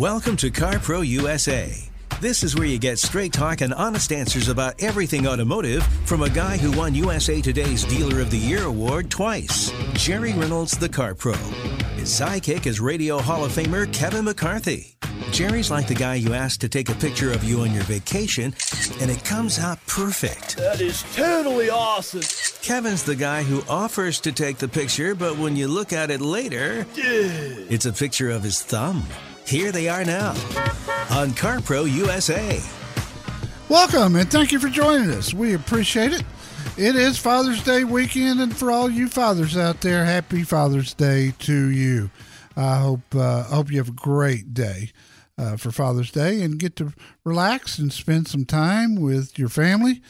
Welcome to CarPro USA. This is where you get straight talk and honest answers about everything automotive from a guy who won USA Today's Dealer of the Year award twice, Jerry Reynolds, the Car Pro. His sidekick is Radio Hall of Famer Kevin McCarthy. Jerry's like the guy you ask to take a picture of you on your vacation, and it comes out perfect. That is totally awesome. Kevin's the guy who offers to take the picture, but when you look at it later, it's a picture of his thumb. Here they are now on CarPro USA. Welcome and thank you for joining us. We appreciate it. It is Father's Day weekend, and for all you fathers out there, happy Father's Day to you. I hope uh, hope you have a great day uh, for Father's Day and get to relax and spend some time with your family.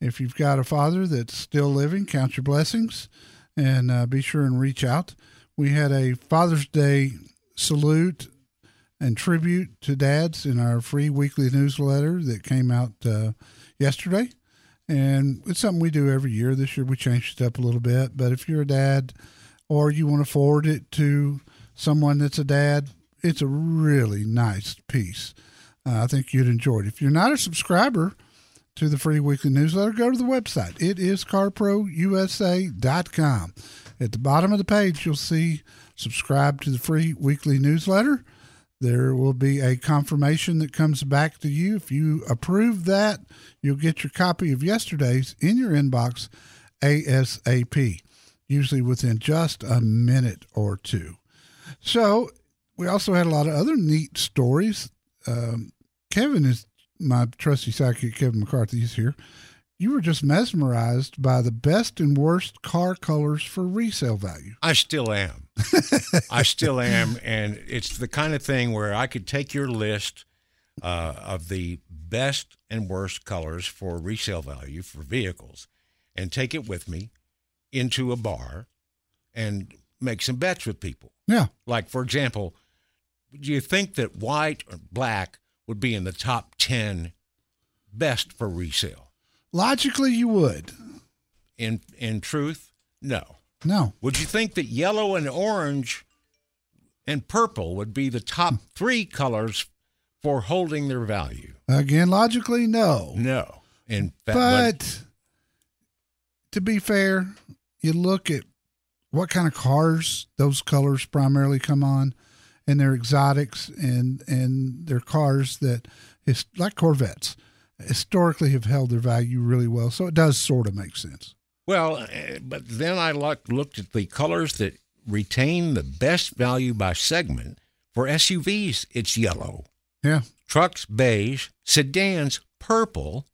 If you've got a father that's still living, count your blessings and uh, be sure and reach out. We had a Father's Day salute and tribute to dads in our free weekly newsletter that came out uh, yesterday. And it's something we do every year. This year we changed it up a little bit. But if you're a dad or you want to forward it to someone that's a dad, it's a really nice piece. Uh, I think you'd enjoy it. If you're not a subscriber to the free weekly newsletter, go to the website. It is carprousa.com. At the bottom of the page, you'll see subscribe to the free weekly newsletter. There will be a confirmation that comes back to you. If you approve that, you'll get your copy of yesterday's in your inbox ASAP, usually within just a minute or two. So, we also had a lot of other neat stories. Um, Kevin is my trusty sidekick, Kevin McCarthy, is here. You were just mesmerized by the best and worst car colors for resale value. I still am. I still am. And it's the kind of thing where I could take your list uh, of the best and worst colors for resale value for vehicles and take it with me into a bar and make some bets with people. Yeah. Like, for example, do you think that white or black would be in the top 10 best for resale? Logically, you would. In in truth, no. No. Would you think that yellow and orange and purple would be the top hmm. three colors for holding their value? Again, logically, no. No. In fact, But to be fair, you look at what kind of cars those colors primarily come on, and they're exotics and and they're cars that is like Corvettes historically have held their value really well. So it does sort of make sense. Well, eh, but then I look, looked at the colors that retain the best value by segment. For SUVs, it's yellow. Yeah. Trucks, beige. Sedans, purple.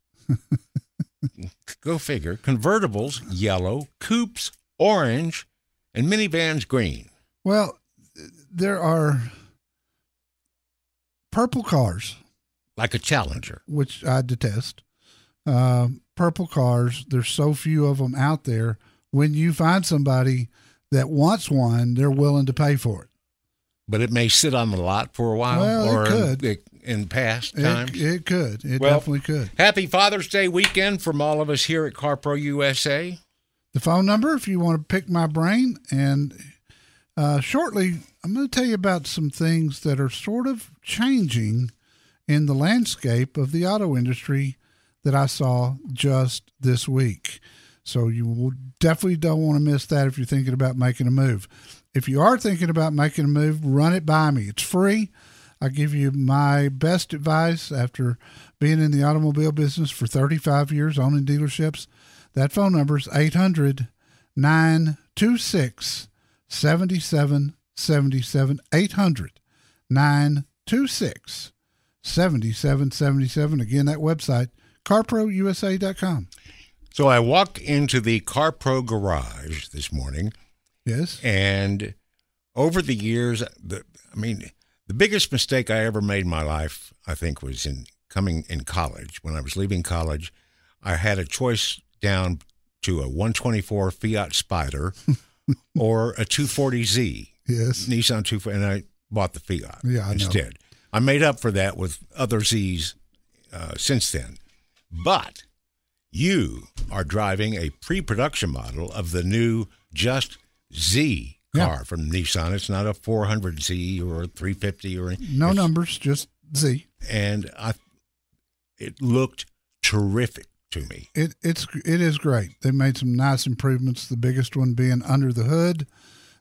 Go figure. Convertibles, yellow. Coupes, orange. And minivans, green. Well, there are purple cars like a Challenger, which I detest. Uh, purple cars, there's so few of them out there. When you find somebody that wants one, they're willing to pay for it. But it may sit on the lot for a while, well, or it could. In, in past times. It, it could. It well, definitely could. Happy Father's Day weekend from all of us here at CarPro USA. The phone number, if you want to pick my brain, and uh, shortly, I'm going to tell you about some things that are sort of changing in the landscape of the auto industry that I saw just this week. So you definitely don't want to miss that if you're thinking about making a move. If you are thinking about making a move, run it by me. It's free. I give you my best advice after being in the automobile business for 35 years, owning dealerships. That phone number is 800 926 7777. 800 926 7777. Again, that website, carprousa.com. So I walk into the CarPro garage this morning. Yes. And over the years, the, I mean, the biggest mistake I ever made in my life, I think, was in coming in college. When I was leaving college, I had a choice down to a 124 Fiat Spider or a 240Z. Yes. Nissan 240, and I bought the Fiat Yeah, I know. I made up for that with other Zs uh, since then. But you are driving a pre-production model of the new Just Z Yeah. car from Nissan. It's not a 400Z or a 350 or anything. No It's- numbers, just Z. And I, it looked terrific to me. It it's it is great. They made some nice improvements. The biggest one being under the hood.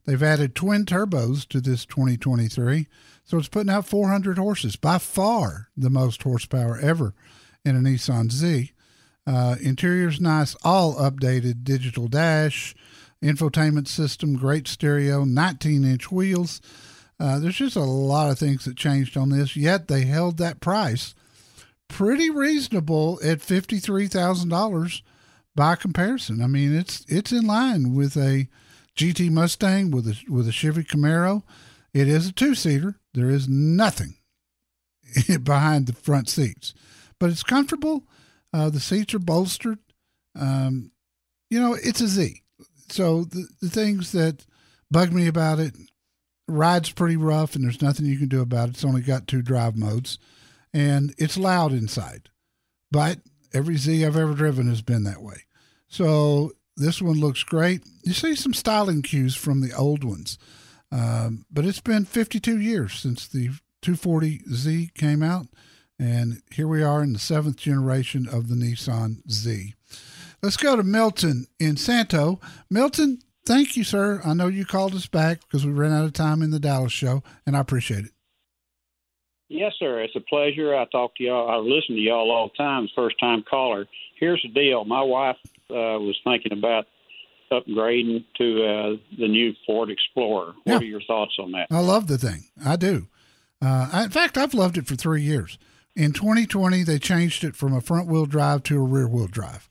They've added twin turbos to this 2023, so it's putting out 400 horses, by far the most horsepower ever in a Nissan Z. Uh, interior's nice, all updated digital dash, infotainment system, great stereo, 19 inch wheels. Uh, there's just a lot of things that changed on this, yet they held that price pretty reasonable at fifty three thousand dollars by comparison. I mean, it's it's in line with a GT Mustang with a with a Chevy Camaro. It is a two seater. There is nothing behind the front seats, but it's comfortable. Uh, the seats are bolstered. Um, you know, it's a Z. So the the things that bug me about it, ride's pretty rough, and there's nothing you can do about it. It's only got two drive modes and it's loud inside. But every Z I've ever driven has been that way. So this one looks great. You see some styling cues from the old ones, um, but it's been 52 years since the 240Z came out, and here we are in the seventh generation of the Nissan Z. Let's go to Milton in Santo. Milton, thank you, sir. I know you called us back because we ran out of time in the Dallas show, and I appreciate it. Yes, sir. It's a pleasure. I talk to y'all. I listen to y'all all the time. First time caller. Here's the deal. My wife uh, was thinking about upgrading to uh, the new Ford Explorer. What Yeah. are your thoughts on that? I love the thing. I do. Uh, I, in fact, I've loved it for three years. In 2020, they changed it from a front wheel drive to a rear wheel drive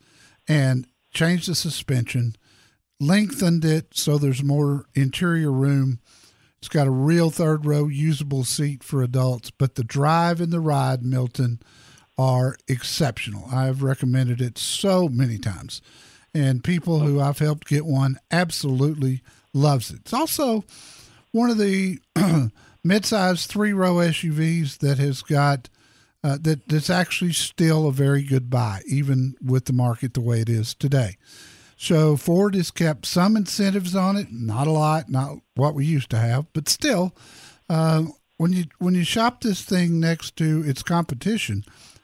and changed the suspension, lengthened it so there's more interior room. It's got a real third row usable seat for adults, but the drive and the ride, Milton, are exceptional. I've recommended it so many times. And people who I've helped get one absolutely loves it. It's also one of the mid-sized three-row SUVs that has got uh, that that's actually still a very good buy, even with the market the way it is today. So Ford has kept some incentives on it, not a lot, not what we used to have, but still, uh, when you when you shop this thing next to its competition,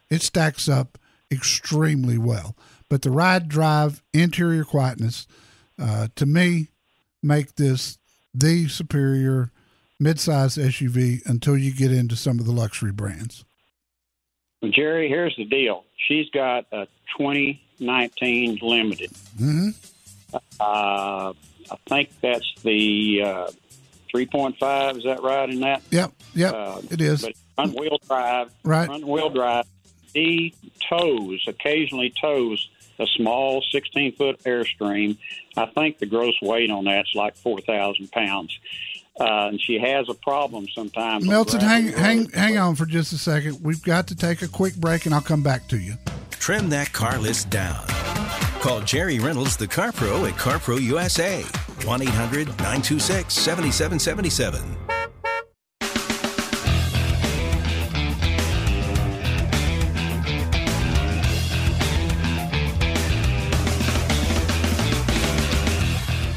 it stacks up extremely well. But the ride, drive, interior quietness, uh, to me, make this the superior midsize SUV until you get into some of the luxury brands. Well, Jerry, here's the deal. She's got a 2019 Limited. hmm Uh, I think that's the uh, 3.5. Is that right in that? Yep, yep, Uh, it is. But front wheel drive. Right. Front wheel drive. He tows, occasionally tows a small 16 foot Airstream. I think the gross weight on that's like 4,000 pounds. Uh, and she has a problem sometimes. on Milton, hang, hang, hang on for just a second. We've got to take a quick break, and I'll come back to you. Trim that car list down. Call Jerry Reynolds, the Car Pro at CarPro USA. 1 800 926 7777.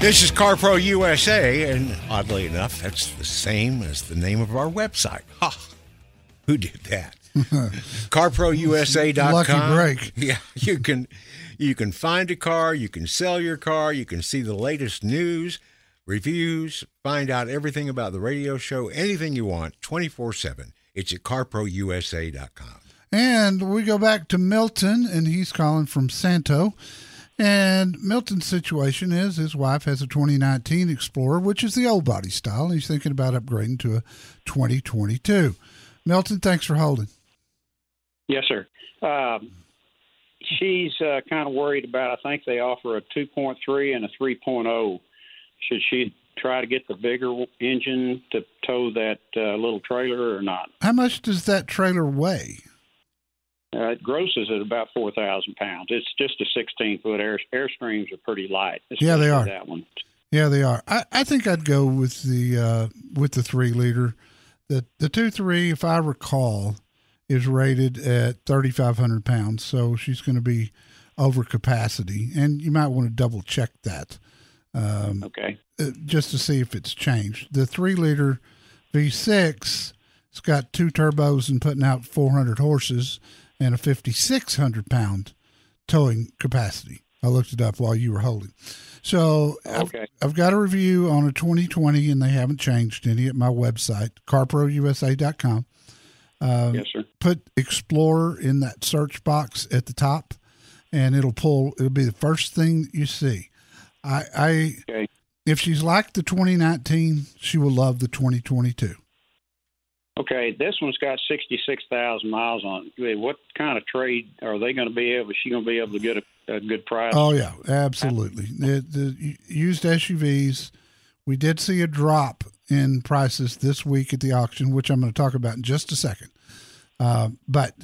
This is CarPro USA, and oddly enough, that's the same as the name of our website. Ha! Who did that? CarProUSA.com. Lucky break. Yeah, you can you can find a car, you can sell your car, you can see the latest news, reviews, find out everything about the radio show, anything you want, 24/7. It's at carprousa.com. And we go back to Milton, and he's calling from Santo. And Milton's situation is his wife has a 2019 Explorer, which is the old body style. And he's thinking about upgrading to a 2022. Milton, thanks for holding. Yes, sir. Um, she's uh, kind of worried about. I think they offer a 2.3 and a 3.0. Should she try to get the bigger engine to tow that uh, little trailer or not? How much does that trailer weigh? Uh, it grosses at about 4,000 pounds. It's just a 16 foot air. Airstreams are pretty light. Yeah, they are. That one. Yeah, they are. I, I think I'd go with the uh, with the three liter. The the two three, if I recall, is rated at 3,500 pounds. So she's going to be over capacity, and you might want to double check that. Um, okay. Uh, just to see if it's changed. The three liter V6, it's got two turbos and putting out 400 horses and a 5,600 pound towing capacity. I looked it up while you were holding. So okay. I've, I've, got a review on a 2020, and they haven't changed any at my website, carprousa.com. Um, yes, sir. Put Explorer in that search box at the top, and it'll pull. It'll be the first thing you see. I, I okay. if she's like the 2019, she will love the 2022. Okay, this one's got sixty-six thousand miles on it. What kind of trade are they going to be able? Is she going to be able to get a, a good price? Oh yeah, absolutely. The, the used SUVs, we did see a drop in prices this week at the auction, which I'm going to talk about in just a second. Uh, but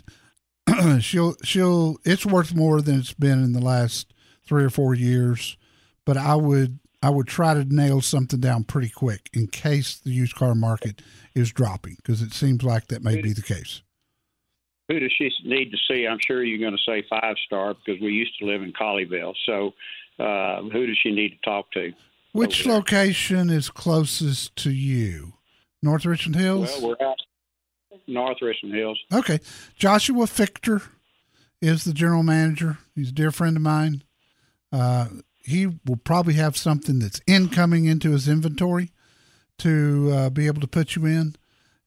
she'll she'll it's worth more than it's been in the last three or four years. But I would I would try to nail something down pretty quick in case the used car market is dropping because it seems like that may be the case. Who does she need to see? I'm sure you're going to say five star because we used to live in Colleyville. So, uh, who does she need to talk to? Which location is closest to you? North Richmond Hills? Well, we're at North Richland Hills. Okay. Joshua Fichter is the general manager. He's a dear friend of mine. Uh, he will probably have something that's incoming into his inventory to uh, be able to put you in.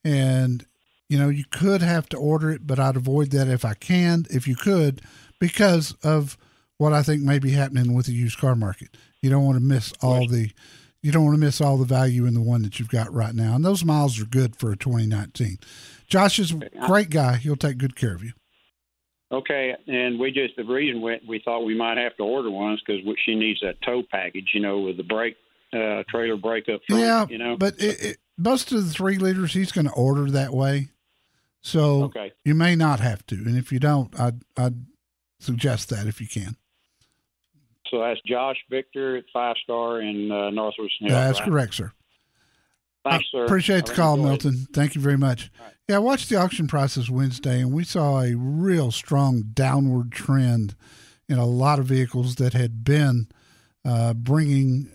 And, you know, you could have to order it, but I'd avoid that if I can, if you could, because of what I think may be happening with the used car market. You don't want to miss all the you don't want to miss all the value in the one that you've got right now. And those miles are good for a 2019. Josh is a great guy. He'll take good care of you. Okay, and we just the reason we, we thought we might have to order one is because she needs that tow package, you know, with the brake uh, trailer brake up front. Yeah, you know, but it, it, most of the three liters he's going to order that way, so okay. you may not have to. And if you don't, I'd I'd suggest that if you can. So that's Josh Victor at Five Star in uh, Northwest. Hill. That's right? correct, sir. Thanks, sir. Appreciate the call, Milton. Thank you very much. Right. Yeah, I watched the auction prices Wednesday, and we saw a real strong downward trend in a lot of vehicles that had been uh, bringing,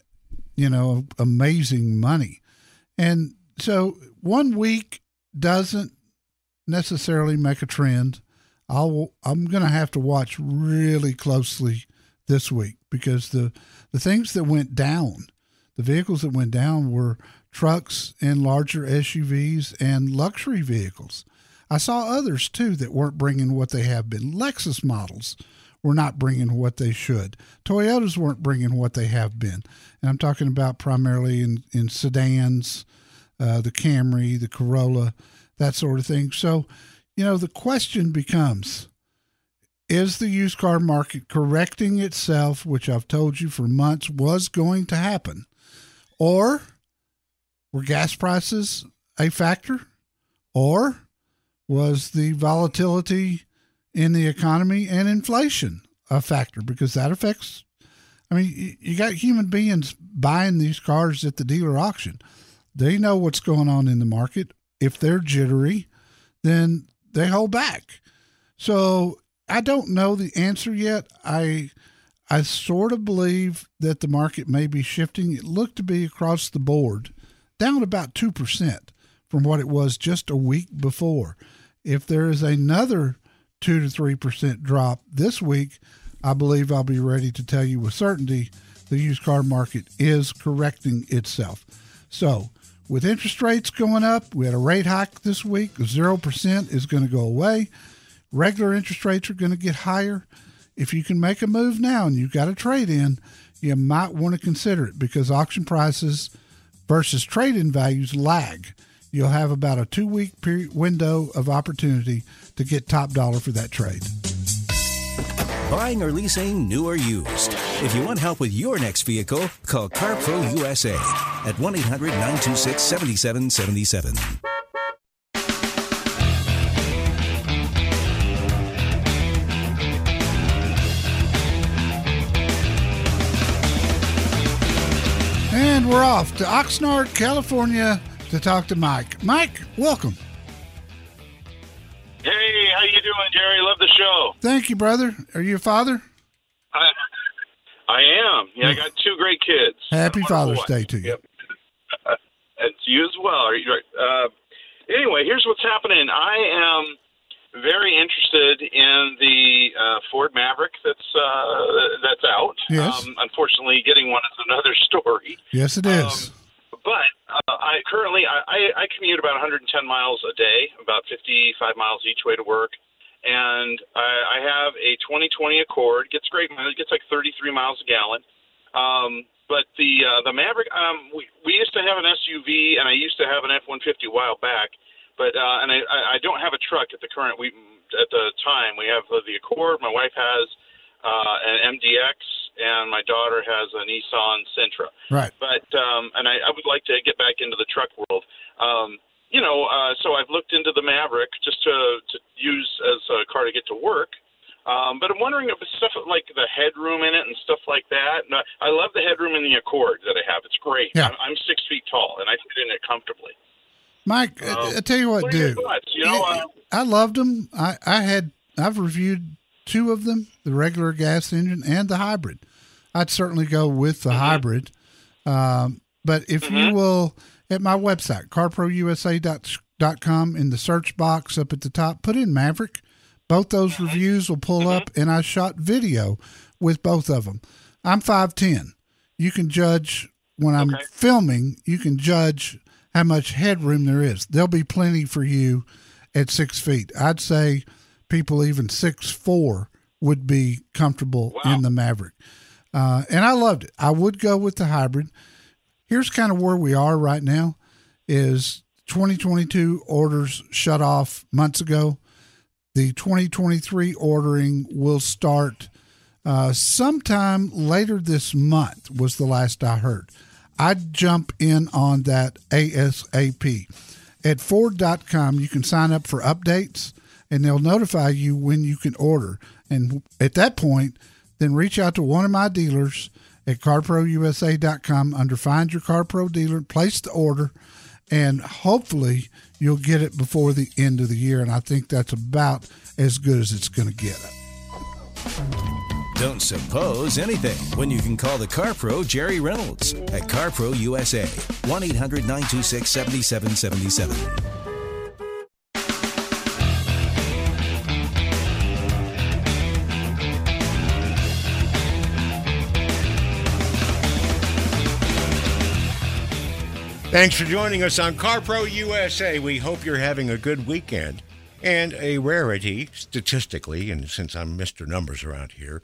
you know, amazing money. And so one week doesn't necessarily make a trend. I'll I'm going to have to watch really closely this week because the the things that went down, the vehicles that went down were trucks and larger SUVs and luxury vehicles. I saw others too that weren't bringing what they have been. Lexus models were not bringing what they should. Toyotas weren't bringing what they have been. And I'm talking about primarily in, in sedans, uh, the Camry, the Corolla, that sort of thing. So, you know, the question becomes is the used car market correcting itself, which I've told you for months was going to happen? Or were gas prices a factor? Or was the volatility in the economy and inflation a factor? Because that affects, I mean, you got human beings buying these cars at the dealer auction. They know what's going on in the market. If they're jittery, then they hold back. So I don't know the answer yet. I I sort of believe that the market may be shifting. It looked to be across the board down about 2% from what it was just a week before. If there is another two to three percent drop this week, I believe I'll be ready to tell you with certainty the used car market is correcting itself. So, with interest rates going up, we had a rate hike this week. 0% is going to go away. Regular interest rates are going to get higher. If you can make a move now and you've got a trade in, you might want to consider it because auction prices versus trade in values lag. You'll have about a two week period window of opportunity to get top dollar for that trade. Buying or leasing, new or used. If you want help with your next vehicle, call CarPro USA at 1 800 926 7777. And we're off to Oxnard, California to talk to Mike. Mike, welcome. Hey, how you doing, Jerry? Love the show. Thank you, brother. Are you a father? I, I am. Yeah, I got two great kids. Happy Father's. Day to you. Yep. and to you as well. Are you right? Uh, anyway, here's what's happening. I am very interested in the uh, Ford Maverick that's uh, that's out. Yes. Um, unfortunately, getting one is another story. Yes, it is. But uh, I currently I, I, I commute about 110 miles a day, about 55 miles each way to work, and I, I have a 2020 Accord. Gets great mileage. Gets like 33 miles a gallon. Um, but the uh, the Maverick, um, we we used to have an SUV, and I used to have an F-150 a while back. But uh, and I, I don't have a truck at the current we at the time. We have the Accord. My wife has uh, an MDX, and my daughter has a Nissan Sentra right. but um, and I, I would like to get back into the truck world. Um, you know, uh, so I've looked into the Maverick just to to use as a car to get to work. Um, but I'm wondering if stuff like the headroom in it and stuff like that. And I I love the headroom in the Accord that I have. It's great. Yeah. I'm, I'm six feet tall and I fit in it comfortably. Mike, I- Um, I tell you what, what are your dude. thoughts? You know, uh, I loved them. I, I had I've reviewed two of them, the regular gas engine and the hybrid. I'd certainly go with the hybrid. Um, but if you will, at my website, carprousa.com, in the search box up at the top, put in Maverick. Both those reviews will pull up, and I shot video with both of them. I'm 5'10. You can judge when I'm Okay. filming, you can judge how much headroom there is. There'll be plenty for you at six feet. I'd say people even six four would be comfortable in the Maverick. Uh, and I loved it. I would go with the hybrid. Here's kind of where we are right now is 2022 orders shut off months ago. The 2023 ordering will start uh, sometime later this month was the last I heard. I'd jump in on that ASAP. At Ford.com, you can sign up for updates and they'll notify you when you can order. And at that point, then reach out to one of my dealers at carprousa.com under Find Your CarPro dealer, place the order, and hopefully you'll get it before the end of the year. And I think that's about as good as it's going to get. Don't suppose anything when you can call the Car Pro Jerry Reynolds at CarPro USA, 1 800 926 7777. Thanks for joining us on CarPro USA. We hope you're having a good weekend. And a rarity, statistically, and since I'm Mr. Numbers around here,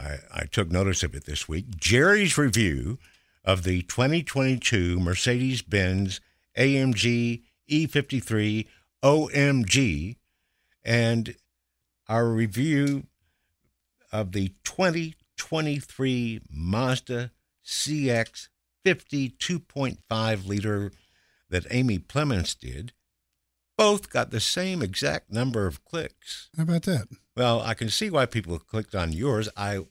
I, I took notice of it this week. Jerry's review of the 2022 Mercedes Benz AMG E53 OMG and our review of the 2023 Mazda CX 50 2.5 liter that Amy Plemons did both got the same exact number of clicks. How about that? Well, I can see why people clicked on yours. I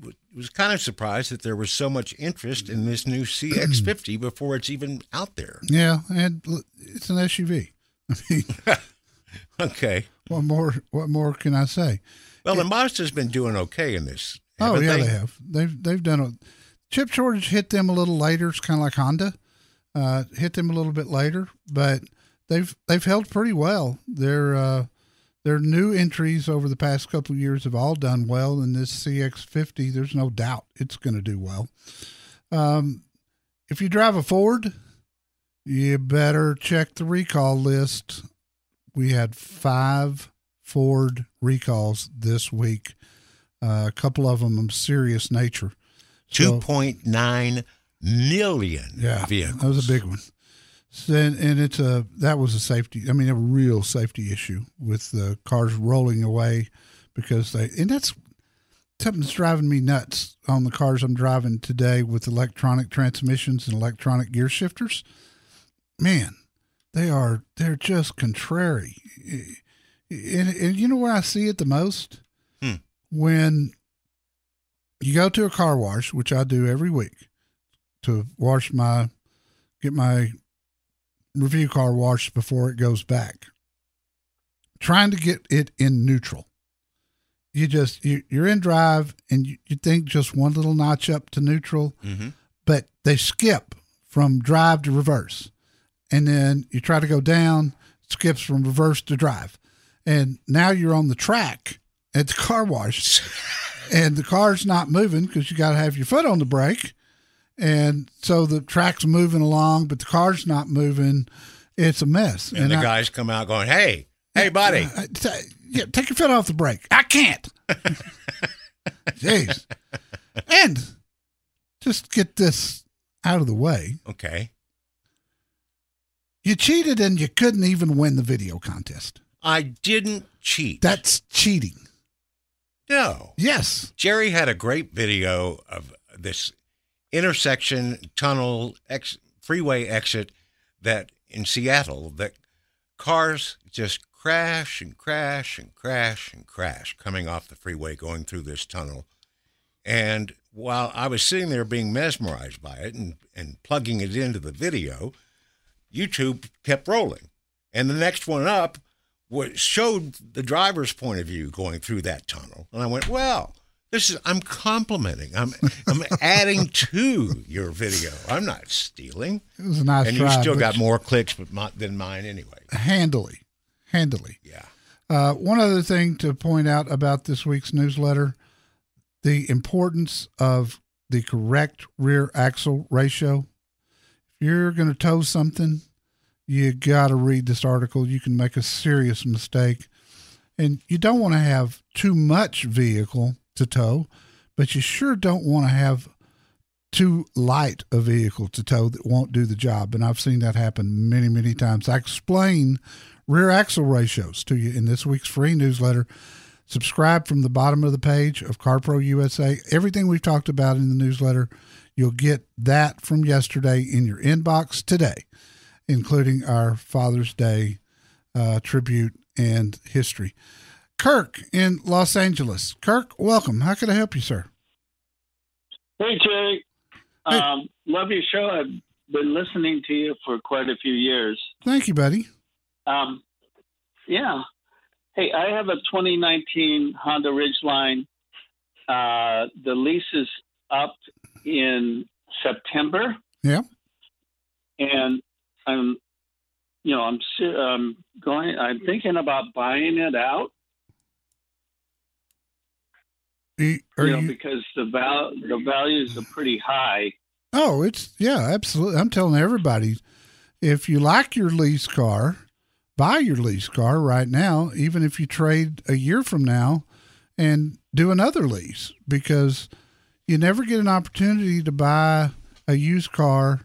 w- was kind of surprised that there was so much interest in this new CX50 before it's even out there. Yeah, and it's an SUV. I mean, Okay. what more? What more can I say? Well, the Mazda's been doing okay in this. Oh yeah, they? have. They've they've done a chip shortage hit them a little later. It's kind of like Honda, uh, hit them a little bit later, but they've they've held pretty well. They're uh, their new entries over the past couple of years have all done well. In this CX50, there's no doubt it's going to do well. Um, if you drive a Ford, you better check the recall list. We had five Ford recalls this week, uh, a couple of them of serious nature. So, 2.9 million yeah, vehicles. That was a big one. And, and it's a that was a safety. I mean, a real safety issue with the cars rolling away because they and that's something that's driving me nuts on the cars I'm driving today with electronic transmissions and electronic gear shifters. Man, they are they're just contrary. And, and you know where I see it the most hmm. when you go to a car wash, which I do every week to wash my get my review car wash before it goes back. Trying to get it in neutral. You just you, you're in drive and you, you think just one little notch up to neutral, mm-hmm. but they skip from drive to reverse, and then you try to go down, skips from reverse to drive, and now you're on the track at the car wash, and the car's not moving because you got to have your foot on the brake and so the track's moving along, but the car's not moving. It's a mess. And, and the I, guys come out going, "Hey, hey, buddy, uh, yeah, take your foot off the brake." I can't. Jeez, and just get this out of the way. Okay. You cheated and you couldn't even win the video contest. I didn't cheat. That's cheating. No. Yes. Jerry had a great video of this intersection tunnel ex, freeway exit that in Seattle that cars just crash and crash and crash and crash coming off the freeway going through this tunnel. And while I was sitting there being mesmerized by it and, and plugging it into the video, YouTube kept rolling. And the next one up was, showed the driver's point of view going through that tunnel. And I went, well, this is I'm complimenting. I'm I'm adding to your video. I'm not stealing. It was a nice And try, you still got more clicks but my, than mine anyway. handily, handily. Yeah. Uh, one other thing to point out about this week's newsletter the importance of the correct rear axle ratio. If you're going to tow something, you got to read this article. You can make a serious mistake. And you don't want to have too much vehicle to tow, but you sure don't want to have too light a vehicle to tow that won't do the job. And I've seen that happen many, many times. I explain rear axle ratios to you in this week's free newsletter. Subscribe from the bottom of the page of CarPro USA. Everything we've talked about in the newsletter, you'll get that from yesterday in your inbox today, including our Father's Day uh, tribute and history. Kirk in Los Angeles. Kirk, welcome. How can I help you, sir? Hey, Jay. Hey. Um, love your show. I've been listening to you for quite a few years. Thank you, buddy. Um, yeah. Hey, I have a 2019 Honda Ridgeline. Uh, the lease is up in September. Yeah. And I'm, you know, I'm um, going. I'm thinking about buying it out. You- you know, you, because the val- the values are pretty high. oh, it's, yeah, absolutely. I'm telling everybody if you like your lease car, buy your lease car right now, even if you trade a year from now and do another lease because you never get an opportunity to buy a used car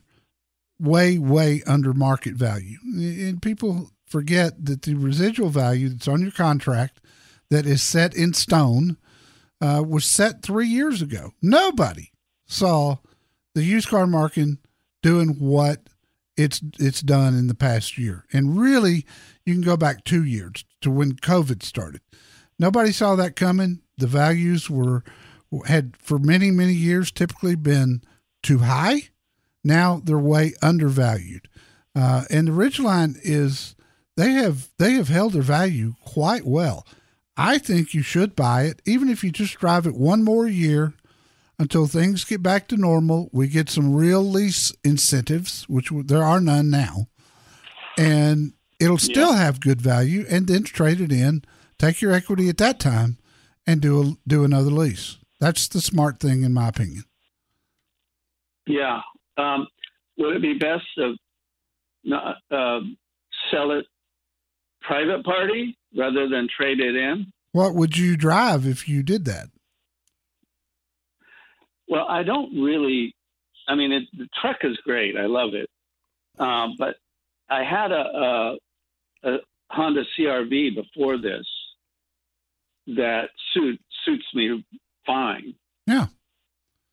way, way under market value. And people forget that the residual value that's on your contract that is set in stone uh, was set three years ago. Nobody saw the used car market doing what it's it's done in the past year. And really, you can go back two years to when COVID started. Nobody saw that coming. The values were had for many many years typically been too high. Now they're way undervalued. Uh, and the Ridgeline is they have they have held their value quite well. I think you should buy it, even if you just drive it one more year until things get back to normal. We get some real lease incentives, which there are none now, and it'll still have good value. And then trade it in take your equity at that time and do a, do another lease. That's the smart thing, in my opinion. Yeah. Um, would it be best to not, uh, sell it private party rather than trade it in? What would you drive if you did that? Well, I don't really. I mean, it, the truck is great. I love it. Um, but I had a, a, a Honda CRV before this that suit, suits me fine. Yeah.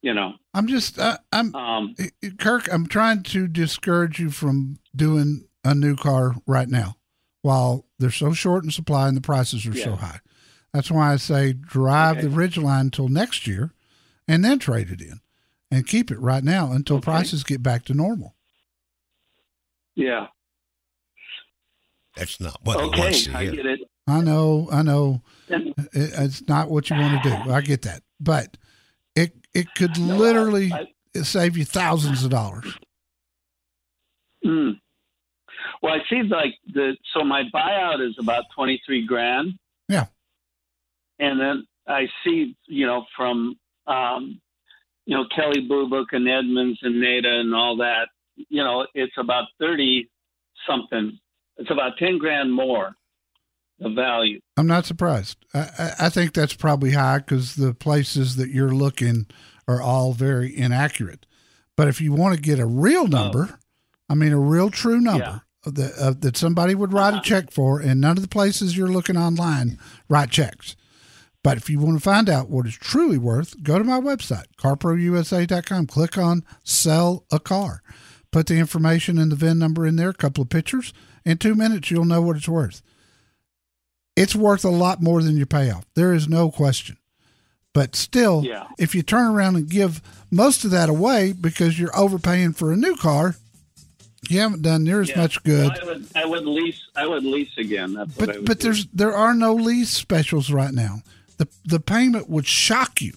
You know, I'm just, uh, I'm, um, Kirk, I'm trying to discourage you from doing a new car right now while they're so short in supply and the prices are so high. That's why I say drive Okay. the Ridgeline until next year and then trade it in and keep it right now until Okay. prices get back to normal. yeah. That's not what he okay, wants to I get it. I know, I know it, it's not what you want to do. I get that. But it, it could No, I- literally I- save you thousands of dollars. Mm. Well, I see like the so my buyout is about twenty three grand. Yeah. And then I see, you know, from um, you know Kelley Blue Book and Edmunds and NADA and all that, you know, it's about thirty something. It's about ten grand more the value. I'm not surprised. I, I, think that's probably high because the places that you're looking are all very inaccurate. But if you want to get a real number, I mean, a real true number of the, of, that somebody would write a uh-huh. check for, and none of the places you're looking online write checks. But if you want to find out what it's truly worth, go to my website, carprousa.com. Click on sell a car. Put the information and the VIN number in there, a couple of pictures. In two minutes, you'll know what it's worth it's worth a lot more than your payoff. There is no question. But still, Yeah. if you turn around and give most of that away because you're overpaying for a new car, you haven't done near as Yeah. much good. Well, I would I would lease I would lease again. That's but but do. there's there are no lease specials right now. The the payment would shock you.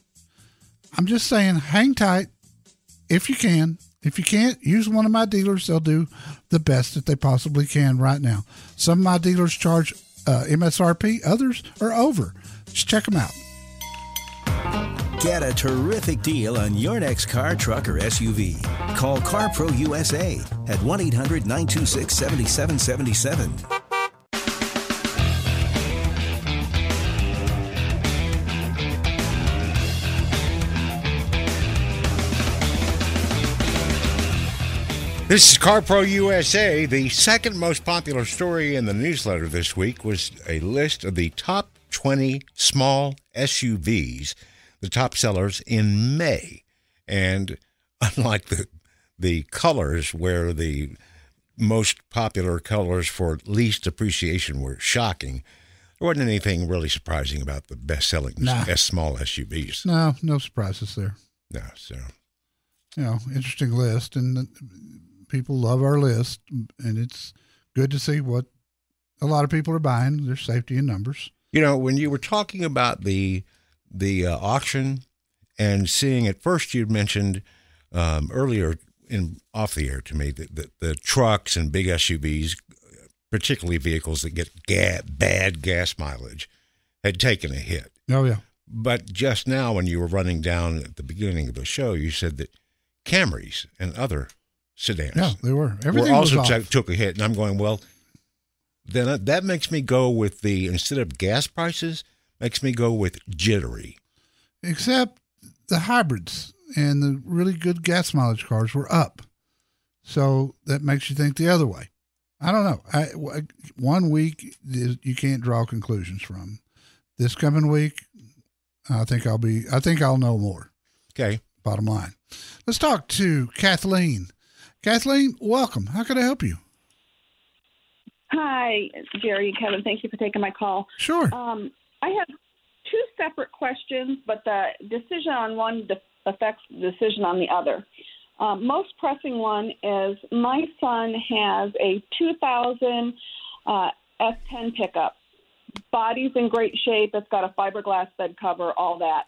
I'm just saying, hang tight if you can. If you can't, use one of my dealers. They'll do the best that they possibly can right now. Some of my dealers charge uh, MSRP. Others are over. Just check them out. Get a terrific deal on your next car, truck, or SUV. Call CarPro USA at 1 800 926 7777. This is CarPro USA. The second most popular story in the newsletter this week was a list of the top 20 small SUVs, the top sellers in May. And unlike the the colors where the most popular colors for least appreciation were shocking, there wasn't anything really surprising about the best-selling Nah. S small SUVs. No, no surprises there. No, so You know, interesting list, and people love our list, and it's good to see what a lot of people are buying. There's safety in numbers. You know, when you were talking about the the uh, auction and seeing at first, you'd mentioned um, earlier in off the air to me that the, the trucks and big SUVs, particularly vehicles that get ga- bad gas mileage, had taken a hit. Oh yeah, But just now, when you were running down at the beginning of the show, you said that Camrys and other sedans yeah, they were. Everything were was also off. took a hit, and I'm going well. Then that- that makes me go with the instead of gas prices, makes me go with jittery. except the hybrids and the really good gas mileage cars were up. So that makes you think the other way. I don't know. I, w- one week you can't draw conclusions from. This coming week, I think I'll be. I think I'll know more. Okay, Bottom line. Let's talk to Kathleen. Kathleen, welcome. How can I help you? Hi, Jerry and Kevin. Thank you for taking my call. Sure. Um, I have two separate questions, but the decision on one de- affects the decision on the other. Um, most pressing one is my son has a 2000 uh, S10 pickup. Body's in great shape. It's got a fiberglass bed cover, all that.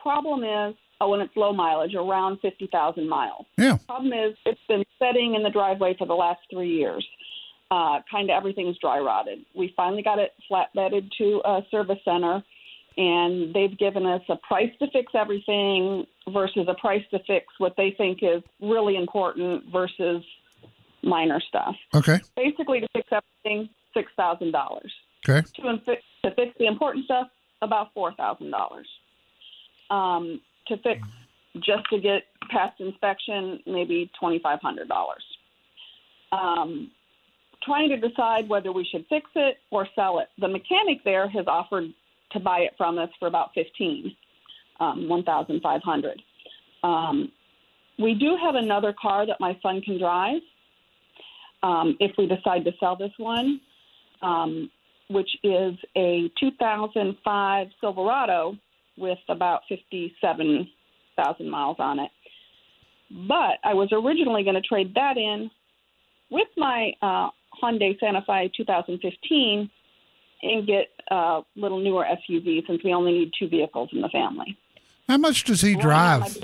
Problem is, oh, when it's low mileage, around 50,000 miles. Yeah. Problem is, it's been sitting in the driveway for the last three years. Uh, kind of everything's dry rotted. We finally got it flatbedded to a service center, and they've given us a price to fix everything versus a price to fix what they think is really important versus minor stuff. Okay. Basically, to fix everything, six thousand dollars. Okay. To, infi- to fix the important stuff, about four thousand dollars. Um, to fix just to get past inspection, maybe twenty five hundred dollars. Um, trying to decide whether we should fix it or sell it. The mechanic there has offered to buy it from us for about fifteen, um, one thousand five hundred. Um, we do have another car that my son can drive um, if we decide to sell this one, um, which is a 2005 Silverado with about 57,000 miles on it. But I was originally going to trade that in with my uh, Hyundai Santa Fe 2015 and get a little newer SUV since we only need two vehicles in the family. How much does he drive,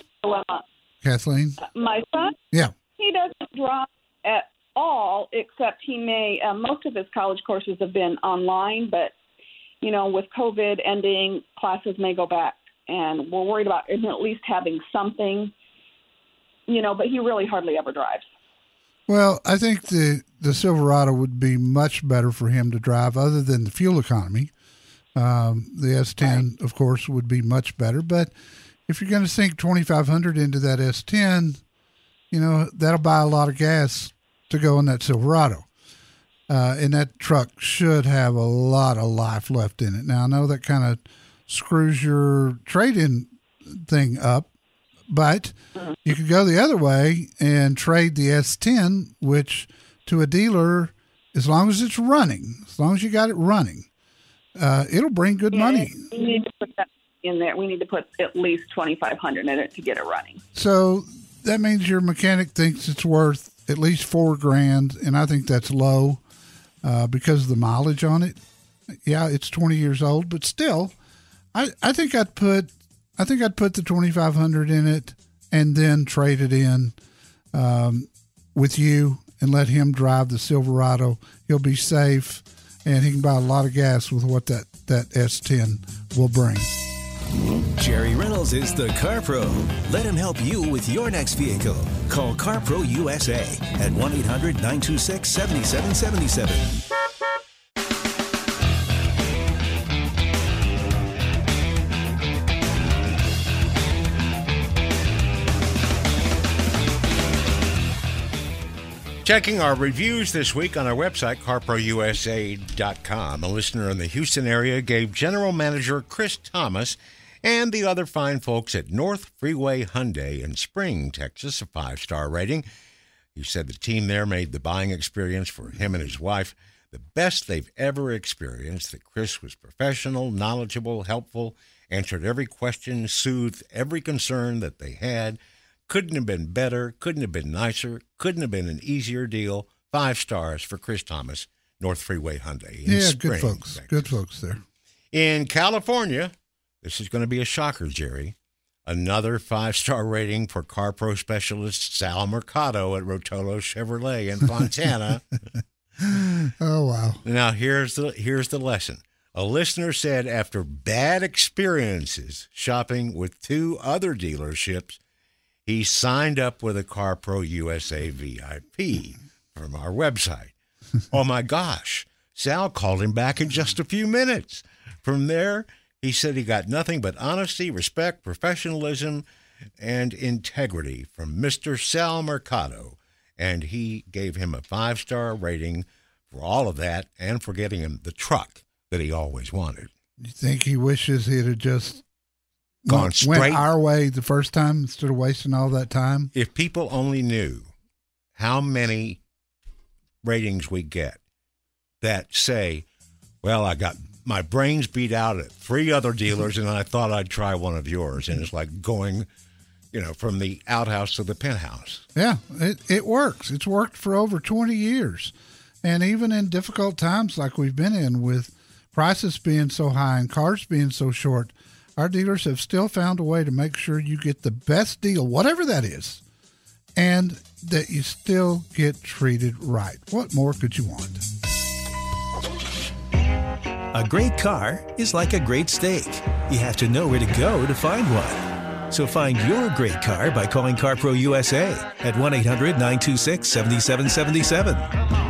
Kathleen? My son, Yeah. he doesn't drive at all, except he may. Uh, most of his college courses have been online, but you know, with COVID ending, classes may go back, and we're worried about him at least having something. You know, but he really hardly ever drives. Well, I think the the Silverado would be much better for him to drive, other than the fuel economy. Um, the S10, of course, would be much better. But if you're going to sink 2,500 into that S10, you know that'll buy a lot of gas to go in that Silverado. Uh, and that truck should have a lot of life left in it. Now I know that kind of screws your trade-in thing up, but you could go the other way and trade the S10, which to a dealer, as long as it's running, as long as you got it running, uh, it'll bring good money. We need to put that in there. We need to put at least twenty five hundred in it to get it running. So that means your mechanic thinks it's worth at least four grand, and I think that's low uh, because of the mileage on it. Yeah, it's 20 years old, but still, I, I think I'd put I think I'd put the 2500 in it and then trade it in um, with you and let him drive the Silverado. He'll be safe and he can buy a lot of gas with what that that S10 will bring. Jerry Reynolds is the Car Pro. Let him help you with your next vehicle. Call CarPro USA at 1 800 926 7777. Checking our reviews this week on our website, carprousa.com. A listener in the Houston area gave General Manager Chris Thomas and the other fine folks at North Freeway Hyundai in Spring, Texas, a five star rating. He said the team there made the buying experience for him and his wife the best they've ever experienced. That Chris was professional, knowledgeable, helpful, answered every question, soothed every concern that they had. Couldn't have been better, couldn't have been nicer, couldn't have been an easier deal. Five stars for Chris Thomas, North Freeway Hyundai. in Yeah, Spring, good folks. Texas. Good folks there. In California, this is going to be a shocker, Jerry. Another five star rating for car pro specialist Sal Mercado at Rotolo Chevrolet in Fontana. Oh wow. now here's the here's the lesson. A listener said after bad experiences shopping with two other dealerships, he signed up with a Car Pro USA VIP from our website. oh my gosh. Sal called him back in just a few minutes. From there, he said he got nothing but honesty, respect, professionalism, and integrity from Mr. Sal Mercado. And he gave him a five star rating for all of that and for getting him the truck that he always wanted. You think he wishes he'd have just Gone went, straight- went our way the first time instead of wasting all that time? If people only knew how many ratings we get that say, well, I got my brains beat out at three other dealers and I thought I'd try one of yours. And it's like going, you know, from the outhouse to the penthouse. Yeah, it, it works. It's worked for over 20 years. And even in difficult times like we've been in with prices being so high and cars being so short, our dealers have still found a way to make sure you get the best deal, whatever that is. And that you still get treated right. What more could you want? A great car is like a great steak. You have to know where to go to find one. So find your great car by calling CarPro USA at 1 800 926 7777.